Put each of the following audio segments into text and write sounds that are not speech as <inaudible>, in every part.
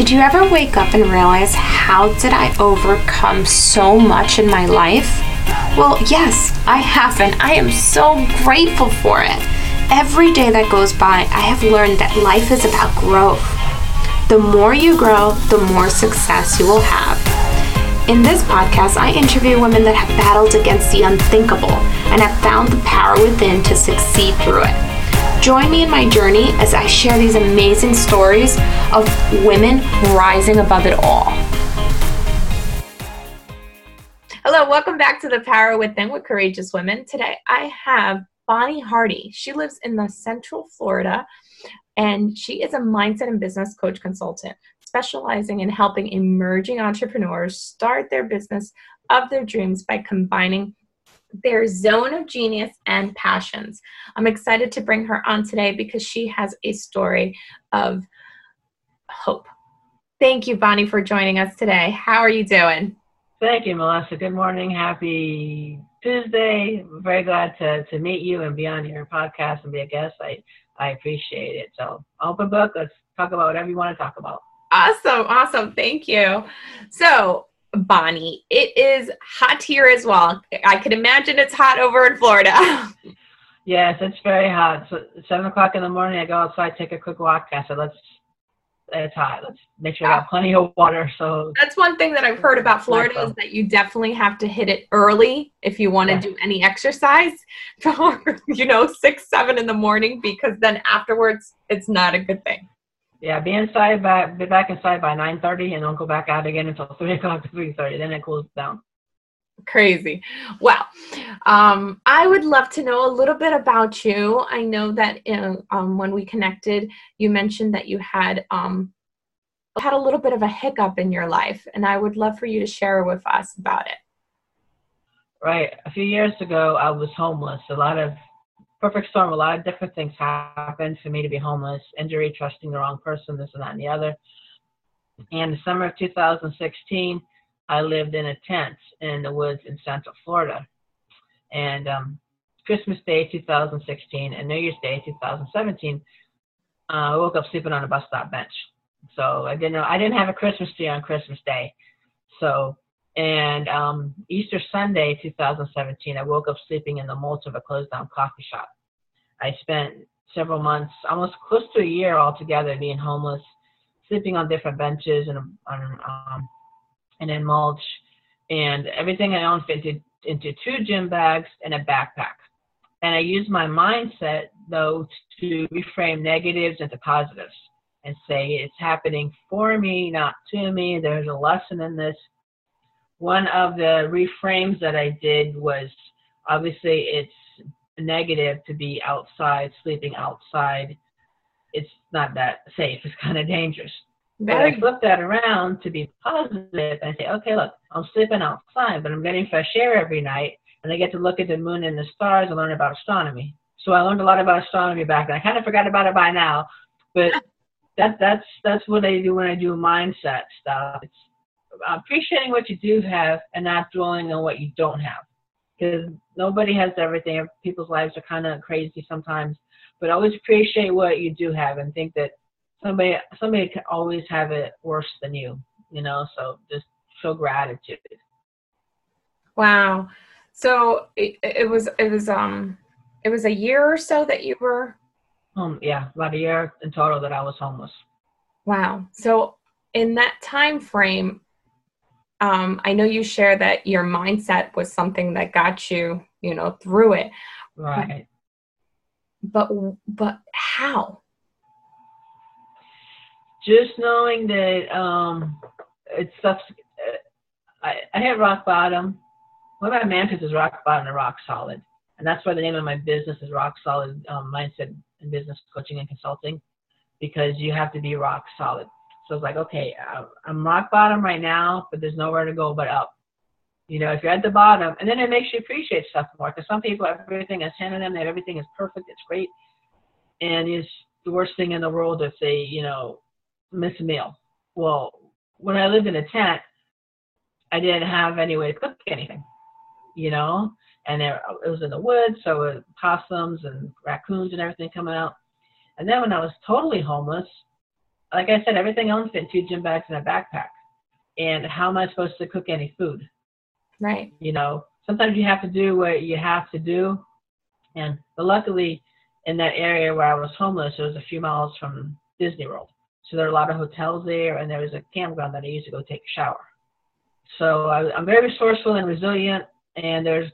Did you ever wake up and realize how did I overcome so much in my life? Well, yes, I have, and I am so grateful for it. Every day that goes by, I have learned that life is about growth. The more you grow, the more success you will have. In this podcast, I interview women that have battled against the unthinkable and have found the power within to succeed through it. Join me in my journey as I share these amazing stories of women rising above it all. Hello, welcome back to the Power Within with Courageous Women. Today I have Bonnie Hardie. She lives in the Central Florida and she is a mindset and business coach consultant specializing in helping emerging entrepreneurs start their business of their dreams by combining their zone of genius and passions. I'm excited to bring her on today because she has a story of hope. Thank you, Bonnie, for joining us today. How are you doing? Thank you, Melissa. Good morning. Happy Tuesday. I'm very glad to, to meet you and be on your podcast and be a guest. I, I appreciate it. So, open book. Let's talk about whatever you want to talk about. Awesome. Awesome. Thank you. So, Bonnie. It is hot here as well. I can imagine it's hot over in Florida. <laughs> yes, it's very hot. So seven o'clock in the morning, I go outside, take a quick walk. I said, let's. It's hot. Let's make sure I have plenty of water. So that's one thing that I've heard about Florida is that you definitely have to hit it early if you want to yeah. do any exercise, <laughs> you know, six, seven in the morning, because then afterwards it's not a good thing. Yeah, be inside by be back inside by nine thirty, and don't go back out again until <laughs> three o'clock to three thirty. Then it cools down. Crazy. Well, um, I would love to know a little bit about you. I know that in, um, when we connected, you mentioned that you had um, had a little bit of a hiccup in your life, and I would love for you to share with us about it. Right. A few years ago, I was homeless. A lot of perfect storm. A lot of different things happened for me to be homeless, injury, trusting the wrong person, this and that and the other. And the summer of 2016, I lived in a tent in the woods in Central Florida. And um, Christmas Day 2016 and New Year's Day 2017, uh, I woke up sleeping on a bus stop bench. So I didn't know I didn't have a Christmas tree on Christmas Day. So and um, Easter Sunday, 2017, I woke up sleeping in the mold of a closed down coffee shop. I spent several months, almost close to a year altogether, being homeless, sleeping on different benches and on um, and in mulch, and everything I owned fit into, into two gym bags and a backpack. And I used my mindset though to reframe negatives into positives and say it's happening for me, not to me. There's a lesson in this one of the reframes that I did was obviously it's negative to be outside, sleeping outside. It's not that safe. <laughs> It's kind of dangerous. But I flip that around to be positive and say, okay, look, I'm sleeping outside, but I'm getting fresh air every night, and I get to look at the moon and the stars and learn about astronomy. So I learned a lot about astronomy back then. I kind of forgot about it by now, but <laughs> that that's that's what I do when I do mindset stuff. It's appreciating what you do have and not dwelling on what you don't have. Because nobody has everything. People's lives are kind of crazy sometimes, but always appreciate what you do have and think that somebody somebody can always have it worse than you. You know, so just show gratitude. Wow. So it, it was it was um it was a year or so that you were um yeah about a year in total that I was homeless. Wow. So in that time frame, um, I know you share that your mindset was something that got you, you know, through it. Right. But but how? Just knowing that um, it's. Uh, I, I hit rock bottom. One of my mantras is rock bottom and rock solid, and that's why the name of my business is Rock Solid um, Mindset and Business Coaching and Consulting, because you have to be rock solid so it's like, okay, I'm rock bottom right now, but there's nowhere to go but up. You know, if you're at the bottom, and then it makes you appreciate stuff more. Because some people, everything is handed them, that everything is perfect, it's great, and it's the worst thing in the world if they, you know, miss a meal. Well, when I lived in a tent, I didn't have any way to cook anything, you know, and there, it was in the woods, so it possums and raccoons and everything coming out. And then when I was totally homeless, like I said, everything else fit in two gym bags and a backpack. And how am I supposed to cook any food? Right. You know, sometimes you have to do what you have to do. And but luckily, in that area where I was homeless, it was a few miles from Disney World. So there are a lot of hotels there, and there was a campground that I used to go take a shower. So I, I'm very resourceful and resilient, and there's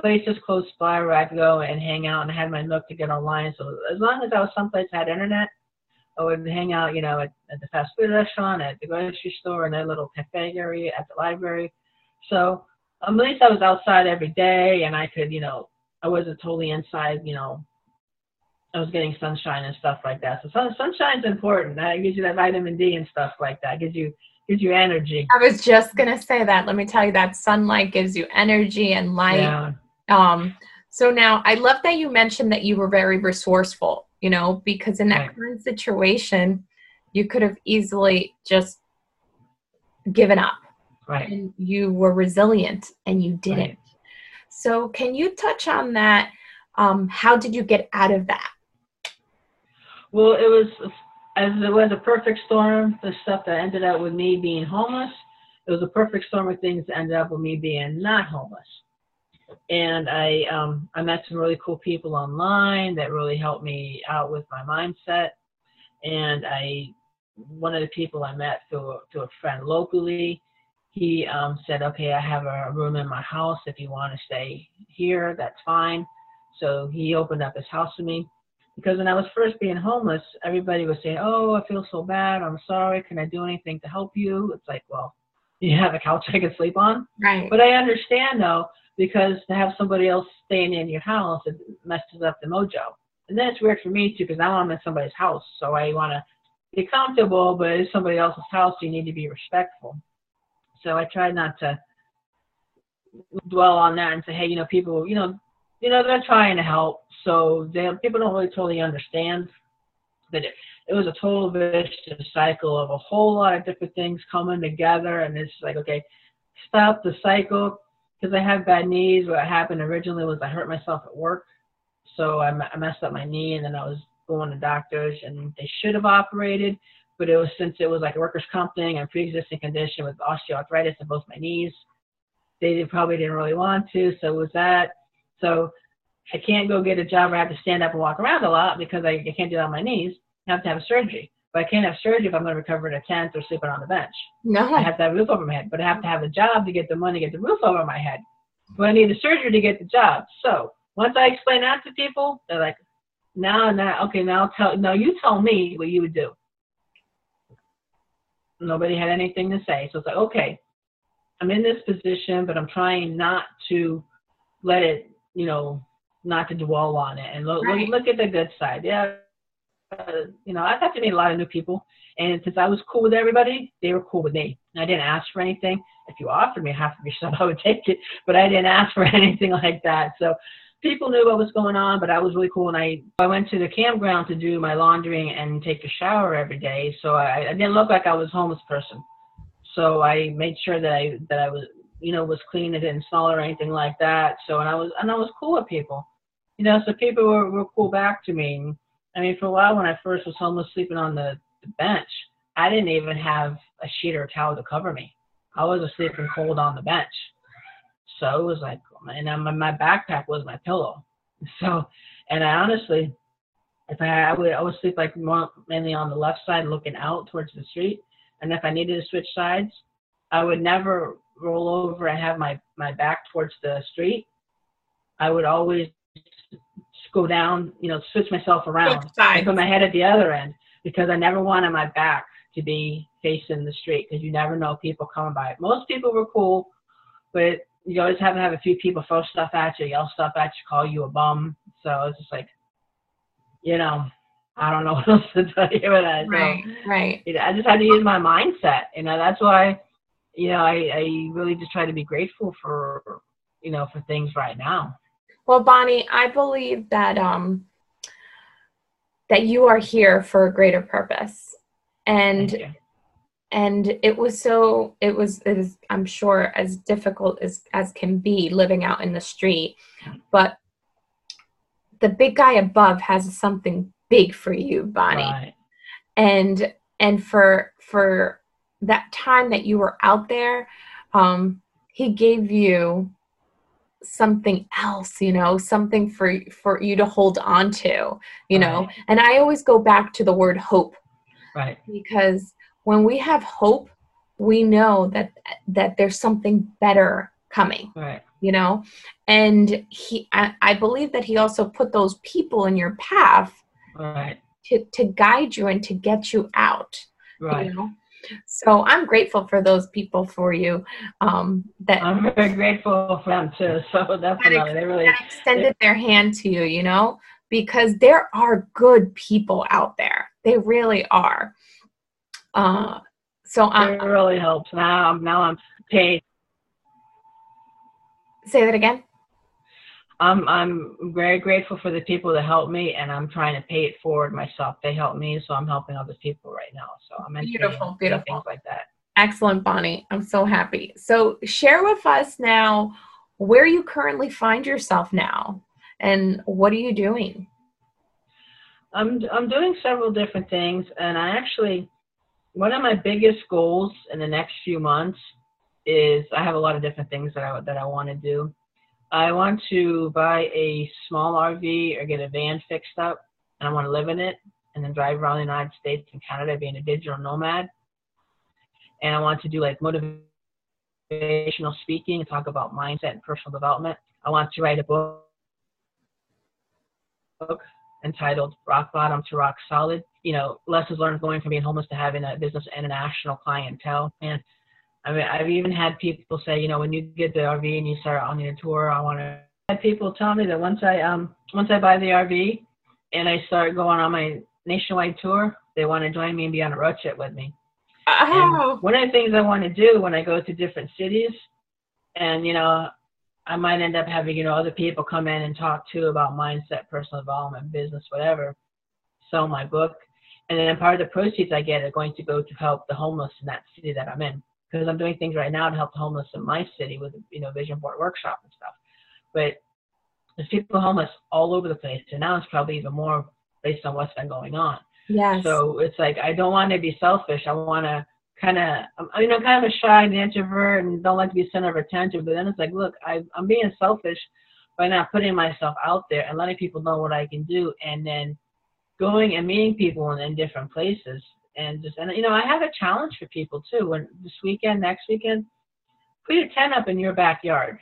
places close by where I could go and hang out and I had my nook to get online. So as long as I was someplace that had internet, I would hang out, you know, at, at the fast food restaurant, at the grocery store, in that little cafe area, at the library. So um, at least I was outside every day and I could, you know, I wasn't totally inside, you know, I was getting sunshine and stuff like that. So sun, sunshine's important. That gives you that vitamin D and stuff like that. It gives you gives you energy. I was just gonna say that. Let me tell you that sunlight gives you energy and light. Yeah. Um, so now I love that you mentioned that you were very resourceful, you know, because in that Right. current situation, you could have easily just given up Right. and you were resilient and you didn't. Right. So can you touch on that? Um, how did you get out of that? Well, it was as it was a perfect storm. The stuff that ended up with me being homeless, it was a perfect storm of things that ended up with me being not homeless. And I um, I met some really cool people online that really helped me out with my mindset. And I one of the people I met through through a friend locally, he um, said, "Okay, I have a room in my house. If you want to stay here, that's fine." So he opened up his house to me because when I was first being homeless, everybody was saying, "Oh, I feel so bad. I'm sorry. Can I do anything to help you?" It's like, well, <laughs> you have a couch I can sleep on. Right. But I understand though, because to have somebody else staying in your house, it messes up the mojo. And then it's weird for me too, because now I'm in somebody's house, so I want to be comfortable, but it's somebody else's house, so you need to be respectful. So I try not to dwell on that and say, hey, you know, people, you know, you know, they're trying to help, so they people don't really totally understand that it, it was a total vicious cycle of a whole lot of different things coming together, and it's like, okay, stop the cycle because I have bad knees. What happened originally was I hurt myself at work, so I messed up my knee, and then I was going to doctors, and they should have operated, but it was since it was like a workers' comp thing and pre-existing condition with osteoarthritis in both my knees. They probably didn't really want to, so it was that. So I can't go get a job where I have to stand up and walk around a lot because I, I can't do that on my knees. I have to have surgery. But I can't have surgery if I'm going to recover in a tent or sleeping on the bench. no. I have to have a roof over my head, but I have to have a job to get the money to get the roof over my head. But I need the surgery to get the job. So once I explain that to people, they're like, "No, no, okay, now tell, no, you tell me what you would do." Nobody had anything to say, so it's like, okay, I'm in this position, but I'm trying not to let it, you know, not to dwell on it and look, Right. look, look at the good side. Yeah, you know, I've had to meet a lot of new people, and since I was cool with everybody, they were cool with me. And I didn't ask for anything. If you offered me half of your <laughs> stuff, I would take it, but I didn't ask for <laughs> anything like that. So people knew what was going on, but I was really cool. And I, I went to the campground to do my laundry and take a shower every day, so I, I didn't look like I was a homeless person. So I made sure that I that I was, you know, was clean. It didn't smell or anything like that. So and I was and I was cool with people, you know. So people were, were cool back to me. I mean, for a while when I first was homeless, sleeping on the, the bench, I didn't even have a sheet or a towel to cover me. I was sleeping cold on the bench. So it was like, oh and then my, my backpack was my pillow. <laughs> So, and I honestly, if I, I would, I would sleep like more, mainly on the left side, looking out towards the street. And if I needed to switch sides, I would never roll over and have my my back towards the street. I would always go down, you know, switch myself around and put my head at the other end because I never wanted my back to be facing the street because you never know people coming by. Most people were cool, but you always have to have a few people throw stuff at you, yell stuff at you, call you a bum. So it's just like, you know, I don't know <laughs> what else to tell you about that. So, Right. Right. you know, I just had to use my mindset. You know, that's why, you know, I, I really just try to be grateful for, you know, for things right now. Well, Bonnie, I believe that um that you are here for a greater purpose. And and it was so it was it is I'm sure as difficult as as can be living out in the street, but the big guy above has something big for you, Bonnie. Right. And and for for that time that you were out there um he gave you something else you know something for for you to hold on to you know and i always go back to the word hope Right. because when we have hope we know that that there's something better coming Right. you know and he I, I believe that he also put those people in your path Right. to to guide you and to get you out Right. you know so i'm grateful for those people for you um that I'm very grateful for them too. So <laughs> definitely, they really. that extended their hand to you, you know, because there are good people out there. They really are. Uh, so It um, really helps. Now, I'm now I'm paid. say that again. I'm I'm very grateful for the people that helped me, and I'm trying to pay it forward myself. They helped me, so I'm helping other people right now. So I'm Beautiful, beautiful. things like that. Excellent, Bonnie. I'm so happy. So share with us now where you currently find yourself now and what are you doing? I'm I'm doing several different things, and I actually one of my biggest goals in the next few months is I have a lot of different things that I that I want to do. I want to buy a small RV or get a van fixed up, and I want to live in it, and then drive around the United States and Canada, being a digital nomad. And I want to do like motivational speaking and talk about mindset and personal development. I want to write a book book entitled Rock Bottom to Rock Solid. You know, lessons learned going from being homeless to having a business and a national clientele. And I mean, I've even had people say, you know, when you get the RV and you start on your tour, I want to. Had people tell me that once I um once I buy the RV and I start going on my nationwide tour, they want to join me and be on a road trip with me. Oh, And one of the things I want to do when I go to different cities, and you know, I might end up having you know other people come in and talk too about mindset, personal development, business, whatever. Sell my book, and then part of the proceeds I get are going to go to help the homeless in that city that I'm in. Because I'm doing things right now to help the homeless in my city with you know vision board workshop and stuff. But there's people homeless all over the place, and now it's probably even more based on what's been going on. Yeah. So it's like I don't want to be selfish. I want to kind of, you know, kind of a shy and introvert and don't like to be center of attention. But then it's like, look, I, I'm being selfish by not putting myself out there and letting people know what I can do, and then going and meeting people in, in different places. And just, and you know, I have a challenge for people too. When this weekend, next weekend, put your tent up in your backyard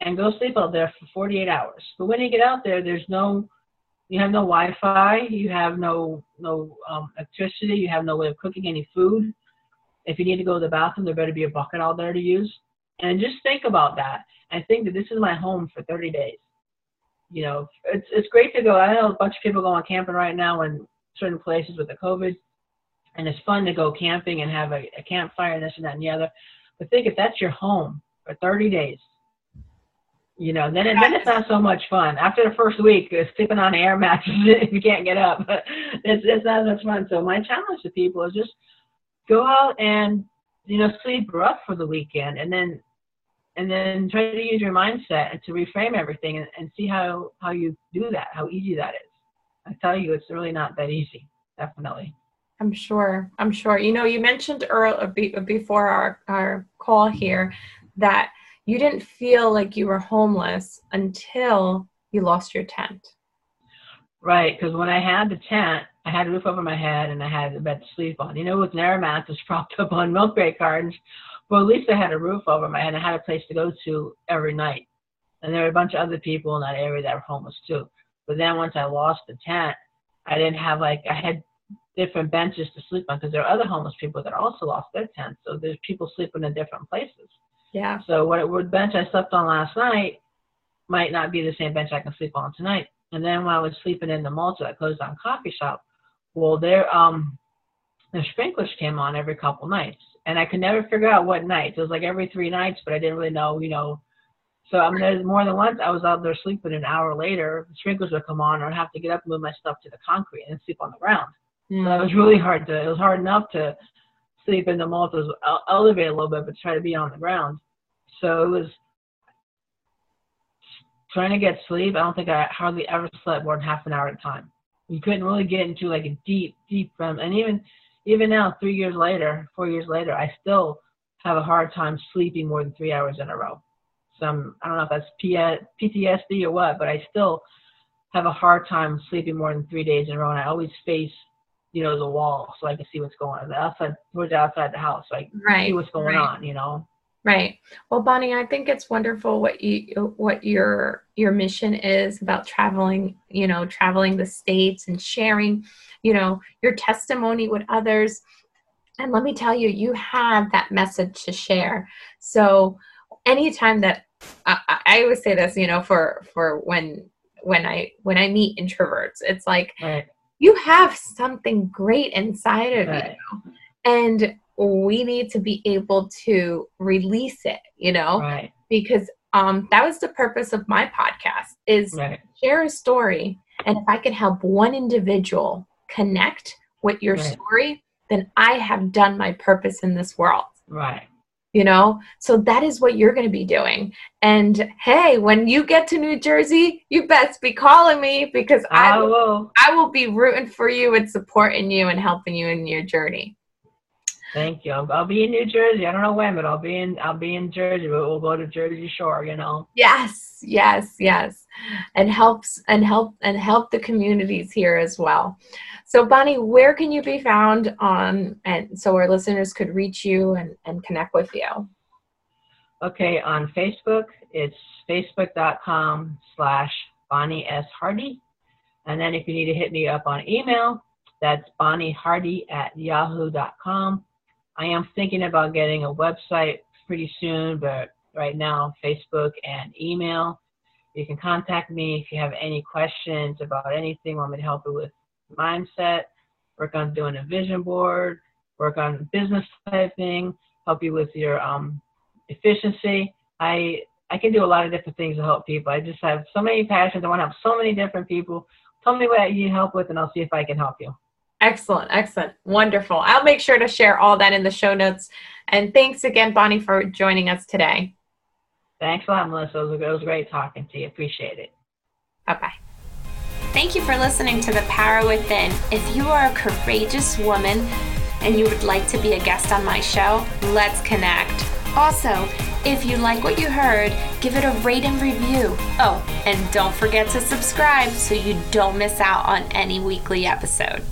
and go sleep out there for 48 hours. But when you get out there, there's no you have no Wi-Fi, you have no no um, electricity, you have no way of cooking any food. If you need to go to the bathroom, there better be a bucket out there to use. And just think about that, and think that this is my home for 30 days. You know, it's it's great to go. I know a bunch of people going camping right now in certain places with the COVID, and it's fun to go camping and have a, a campfire and this and that and the other. But think if that's your home for 30 days, you know, then then it's not so much fun. After the first week, sleeping on air mattresses <laughs> if you can't get up. <laughs> it's it's not as much fun. So my challenge to people is just go out and you know sleep rough for the weekend, and then and then try to use your mindset to reframe everything and, and see how how you do that, how easy that is. I tell you, it's really not that easy. Definitely. I'm sure. I'm sure. You know, you mentioned earlier uh, before our, our call here that you didn't feel like you were homeless until you lost your tent. Right, because when I had the tent, I had a roof over my head and I had a bed to sleep on. You know, with an air mattress propped up on milk crate cartons, well, at least I had a roof over my head. and I had a place to go to every night. And there were a bunch of other people in that area that were homeless too. But then once I lost the tent, I didn't have like I had different benches to sleep on because there are other homeless people that also lost their tents. So there's people sleeping in different places. Yeah. So what what bench I slept on last night might not be the same bench I can sleep on tonight. And then when I was sleeping in the Malta, I closed down coffee shop. Well, there um the sprinklers came on every couple nights, and I could never figure out what nights. It was like every three nights, but I didn't really know, you know. So I mean, there's more than once I was out there sleeping. An hour later, the sprinklers would come on, or I'd have to get up and move my stuff to the concrete and sleep on the ground. So it was really hard to. It was hard enough to sleep in the Malta's ele- elevator a little bit, but try to be on the ground. So it was trying to get sleep. I don't think I hardly ever slept more than half an hour at a time. You couldn't really get into like a deep, deep REM, and even even now, three years later, four years later, I still have a hard time sleeping more than three hours in a row. Some I don't know if that's PTSD or what, but I still have a hard time sleeping more than three days in a row, and I always face you know the wall so I can see what's going on. The outside towards outside the house, so I can right, see what's going right. on. You know. Right. Well, Bonnie, I think it's wonderful what you what your your mission is about traveling, you know, traveling the states and sharing, you know, your testimony with others. And let me tell you, you have that message to share. So anytime that I, I always say this, you know, for for when when I when I meet introverts, it's like right. You have something great inside of Right. you. And we need to be able to release it, you know, Right. because um, that was the purpose of my podcast is Right. share a story. And if I can help one individual connect with your story, then I have done my purpose in this world Right. You know so that is what you're going to be doing and hey when you get to new jersey you best be calling me because i I will, i will be rooting for you and supporting you and helping you in your journey Thank you. I'll, I'll be in New Jersey. I don't know when, but I'll be in. I'll be in Jersey. But we'll go to Jersey Shore. You know. yes yes yes and helps and help and help the communities here as well so bonnie where can you be found on and so our listeners could reach you and, and connect with you Okay. On Facebook, it's facebook.com slash Bonnie S Hardie, and then if you need to hit me up on email, that's Bonnie Hardie at yahoo.com. I am thinking about getting a website pretty soon, but right now, Facebook and email. You can contact me if you have any questions about anything, want me to help you with mindset, work on doing a vision board, work on business type thing, help you with your um, efficiency. I I can do a lot of different things to help people. I just have so many passions. I want to help so many different people. Tell me what you need help with, and I'll see if I can help you. Excellent, excellent, wonderful. I'll make sure to share all that in the show notes. And thanks again, Bonnie, for joining us today. Thanks a lot, Melissa. It was, great talking to you. Appreciate it. Bye bye. Thank you for listening to The Power Within. If you are a courageous woman and you would like to be a guest on my show, let's connect. Also, if you like what you heard, give it a rate and review. Oh, and don't forget to subscribe so you don't miss out on any weekly episode.